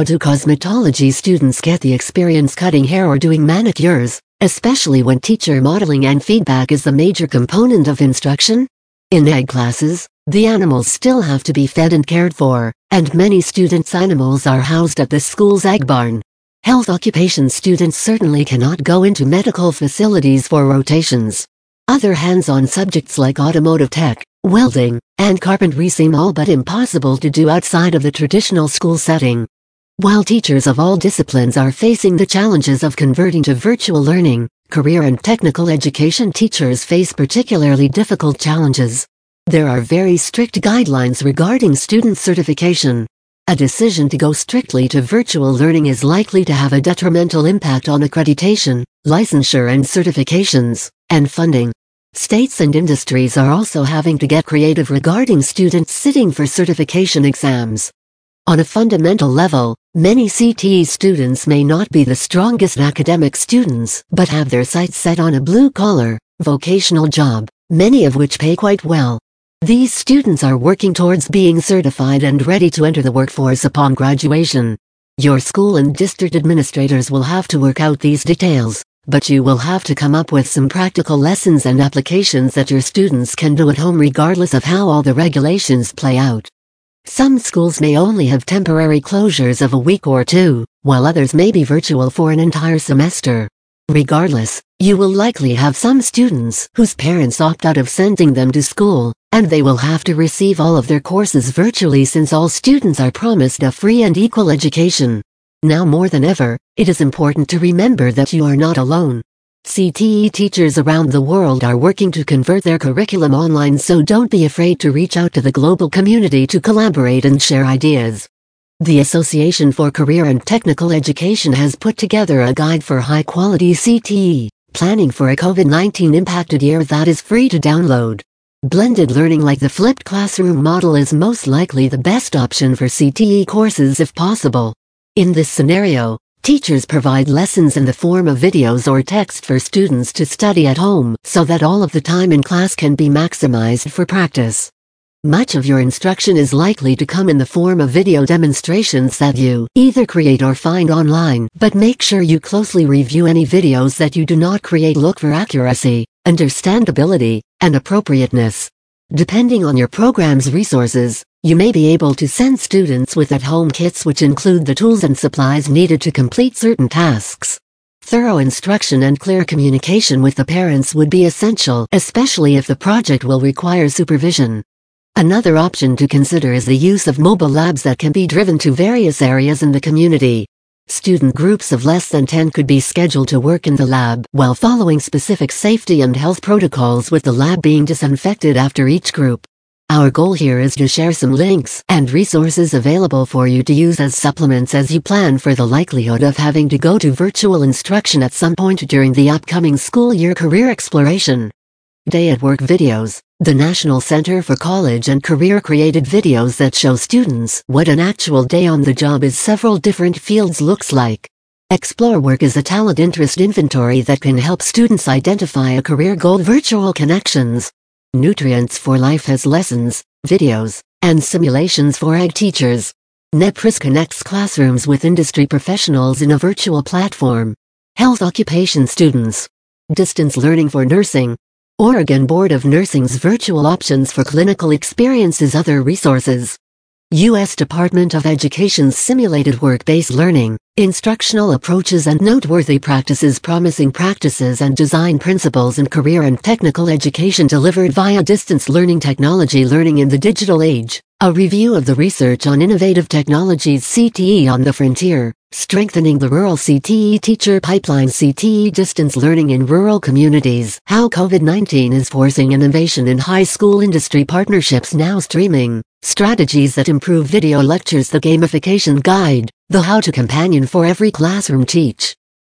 How do cosmetology students get the experience cutting hair or doing manicures, especially when teacher modeling and feedback is the major component of instruction? In ag classes, the animals still have to be fed and cared for, and many students' animals are housed at the school's ag barn. Health occupation students certainly cannot go into medical facilities for rotations. Other hands-on subjects like automotive tech, welding, and carpentry seem all but impossible to do outside of the traditional school setting. While teachers of all disciplines are facing the challenges of converting to virtual learning, career and technical education teachers face particularly difficult challenges. There are very strict guidelines regarding student certification. A decision to go strictly to virtual learning is likely to have a detrimental impact on accreditation, licensure and certifications, and funding. States and industries are also having to get creative regarding students sitting for certification exams. On a fundamental level, many CTE students may not be the strongest academic students but have their sights set on a blue-collar, vocational job, many of which pay quite well. These students are working towards being certified and ready to enter the workforce upon graduation. Your school and district administrators will have to work out these details, but you will have to come up with some practical lessons and applications that your students can do at home regardless of how all the regulations play out. Some schools may only have temporary closures of a week or two, while others may be virtual for an entire semester. Regardless, you will likely have some students whose parents opt out of sending them to school, and they will have to receive all of their courses virtually since all students are promised a free and equal education. Now more than ever, it is important to remember that you are not alone. CTE teachers around the world are working to convert their curriculum online so don't be afraid to reach out to the global community to collaborate and share ideas. The Association for Career and Technical Education has put together a guide for high-quality CTE, planning for a COVID-19 impacted year that is free to download. Blended learning like the flipped classroom model is most likely the best option for CTE courses if possible. In this scenario, teachers provide lessons in the form of videos or text for students to study at home so that all of the time in class can be maximized for practice. Much of your instruction is likely to come in the form of video demonstrations that you either create or find online, but make sure you closely review any videos that you do not create look for accuracy, understandability, and appropriateness. Depending on your program's resources, you may be able to send students with at-home kits which include the tools and supplies needed to complete certain tasks. Thorough instruction and clear communication with the parents would be essential, especially if the project will require supervision. Another option to consider is the use of mobile labs that can be driven to various areas in the community. Student groups of less than 10 could be scheduled to work in the lab while following specific safety and health protocols with the lab being disinfected after each group. Our goal here is to share some links and resources available for you to use as supplements as you plan for the likelihood of having to go to virtual instruction at some point during the upcoming school year career exploration. Day at Work Videos, the National Center for College and Career created videos that show students what an actual day on the job is several different fields looks like. Explore Work is a talent interest inventory that can help students identify a career goal virtual connections. Nutrients for Life has lessons, videos, and simulations for ag teachers. NEPRIS connects classrooms with industry professionals in a virtual platform. Health occupation students. Distance learning for nursing. Oregon Board of Nursing's virtual options for clinical experiences other resources. U.S. Department of Education's simulated work-based learning, instructional approaches and noteworthy practices promising practices and design principles in career and technical education delivered via distance learning technology learning in the digital age. A review of the research on innovative technologies CTE on the frontier, strengthening the rural CTE teacher pipeline CTE distance learning in rural communities. How COVID-19 is forcing innovation in high school industry partnerships now streaming. Strategies that improve video lectures The gamification guide, the how-to companion for every classroom teach.